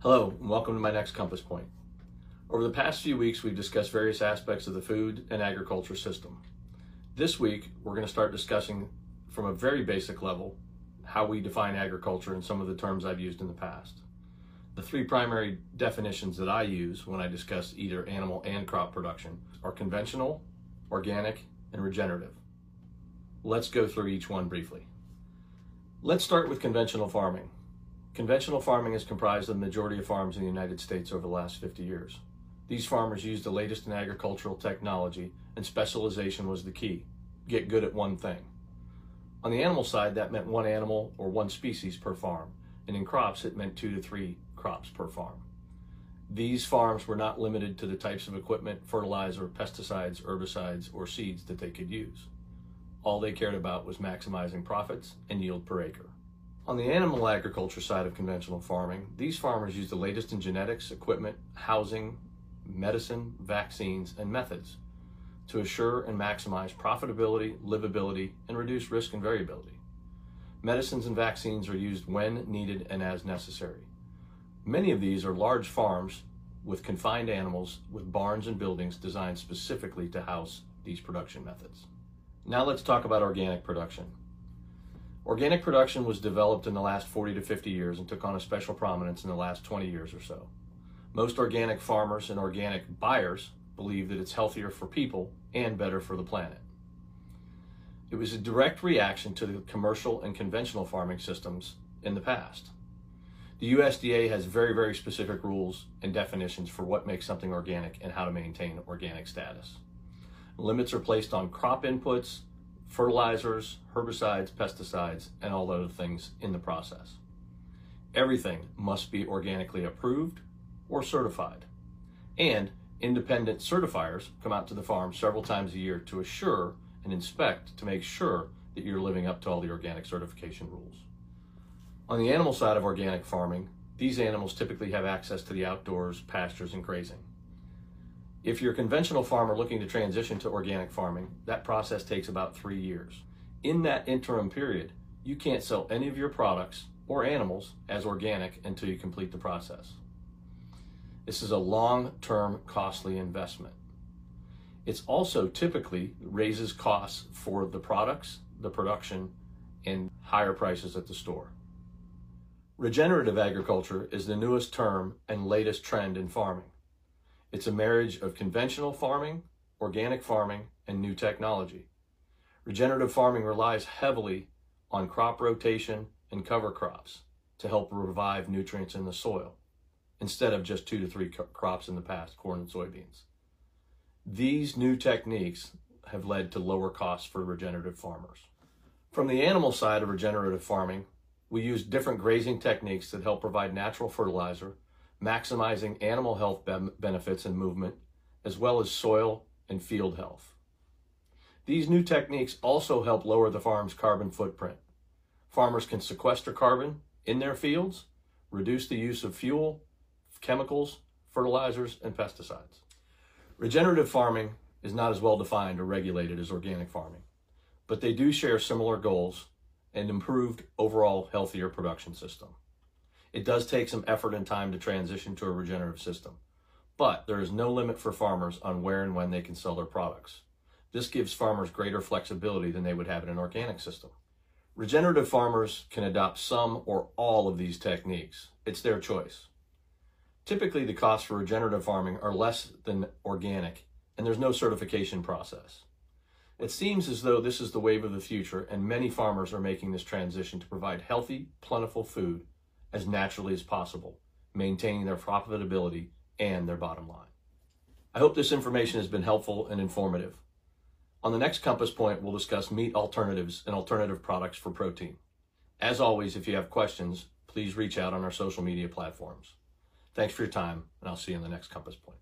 Hello, and welcome to my next Compass Point. Over the past few weeks, we've discussed various aspects of the food and agriculture system. This week, we're going to start discussing from a very basic level how we define agriculture and some of the terms I've used in the past. The three primary definitions that I use when I discuss either animal and crop production are conventional, organic, and regenerative. Let's go through each one briefly. Let's start with conventional farming. Conventional farming has comprised the majority of farms in the United States over the last 50 years. These farmers used the latest in agricultural technology, and specialization was the key. Get good at one thing. On the animal side, that meant one animal or one species per farm, and in crops, it meant two to three crops per farm. These farms were not limited to the types of equipment, fertilizer, pesticides, herbicides, or seeds that they could use. All they cared about was maximizing profits and yield per acre. On the animal agriculture side of conventional farming, these farmers use the latest in genetics, equipment, housing, medicine, vaccines, and methods to assure and maximize profitability, livability, and reduce risk and variability. Medicines and vaccines are used when needed and as necessary. Many of these are large farms with confined animals with barns and buildings designed specifically to house these production methods. Now let's talk about organic production. Organic production was developed in the last 40 to 50 years and took on a special prominence in the last 20 years or so. Most organic farmers and organic buyers believe that it's healthier for people and better for the planet. It was a direct reaction to the commercial and conventional farming systems in the past. The USDA has very, very specific rules and definitions for what makes something organic and how to maintain organic status. Limits are placed on crop inputs, fertilizers, herbicides, pesticides, and all other things in the process. Everything must be organically approved or certified. And independent certifiers come out to the farm several times a year to assure and inspect to make sure that you're living up to all the organic certification rules. On the animal side of organic farming, these animals typically have access to the outdoors, pastures, and grazing. If you're a conventional farmer looking to transition to organic farming, that process takes about three years. In that interim period, you can't sell any of your products or animals as organic until you complete the process. This is a long-term costly investment. It's also typically raises costs for the products, the production, and higher prices at the store. Regenerative agriculture is the newest term and latest trend in farming. It's a marriage of conventional farming, organic farming, and new technology. Regenerative farming relies heavily on crop rotation and cover crops to help revive nutrients in the soil instead of just two to three crops in the past, corn and soybeans. These new techniques have led to lower costs for regenerative farmers. From the animal side of regenerative farming, we use different grazing techniques that help provide natural fertilizer, maximizing animal health benefits and movement, as well as soil and field health. These new techniques also help lower the farm's carbon footprint. Farmers can sequester carbon in their fields, reduce the use of fuel, chemicals, fertilizers, and pesticides. Regenerative farming is not as well defined or regulated as organic farming, but they do share similar goals and improved overall healthier production system. It does take some effort and time to transition to a regenerative system, but there is no limit for farmers on where and when they can sell their products. This gives farmers greater flexibility than they would have in an organic system. Regenerative farmers can adopt some or all of these techniques. It's their choice. Typically, the costs for regenerative farming are less than organic, and there's no certification process. It seems as though this is the wave of the future, and many farmers are making this transition to provide healthy, plentiful food as naturally as possible, maintaining their profitability and their bottom line. I hope this information has been helpful and informative. On the next Compass Point, we'll discuss meat alternatives and alternative products for protein. As always, if you have questions, please reach out on our social media platforms. Thanks for your time, and I'll see you in the next Compass Point.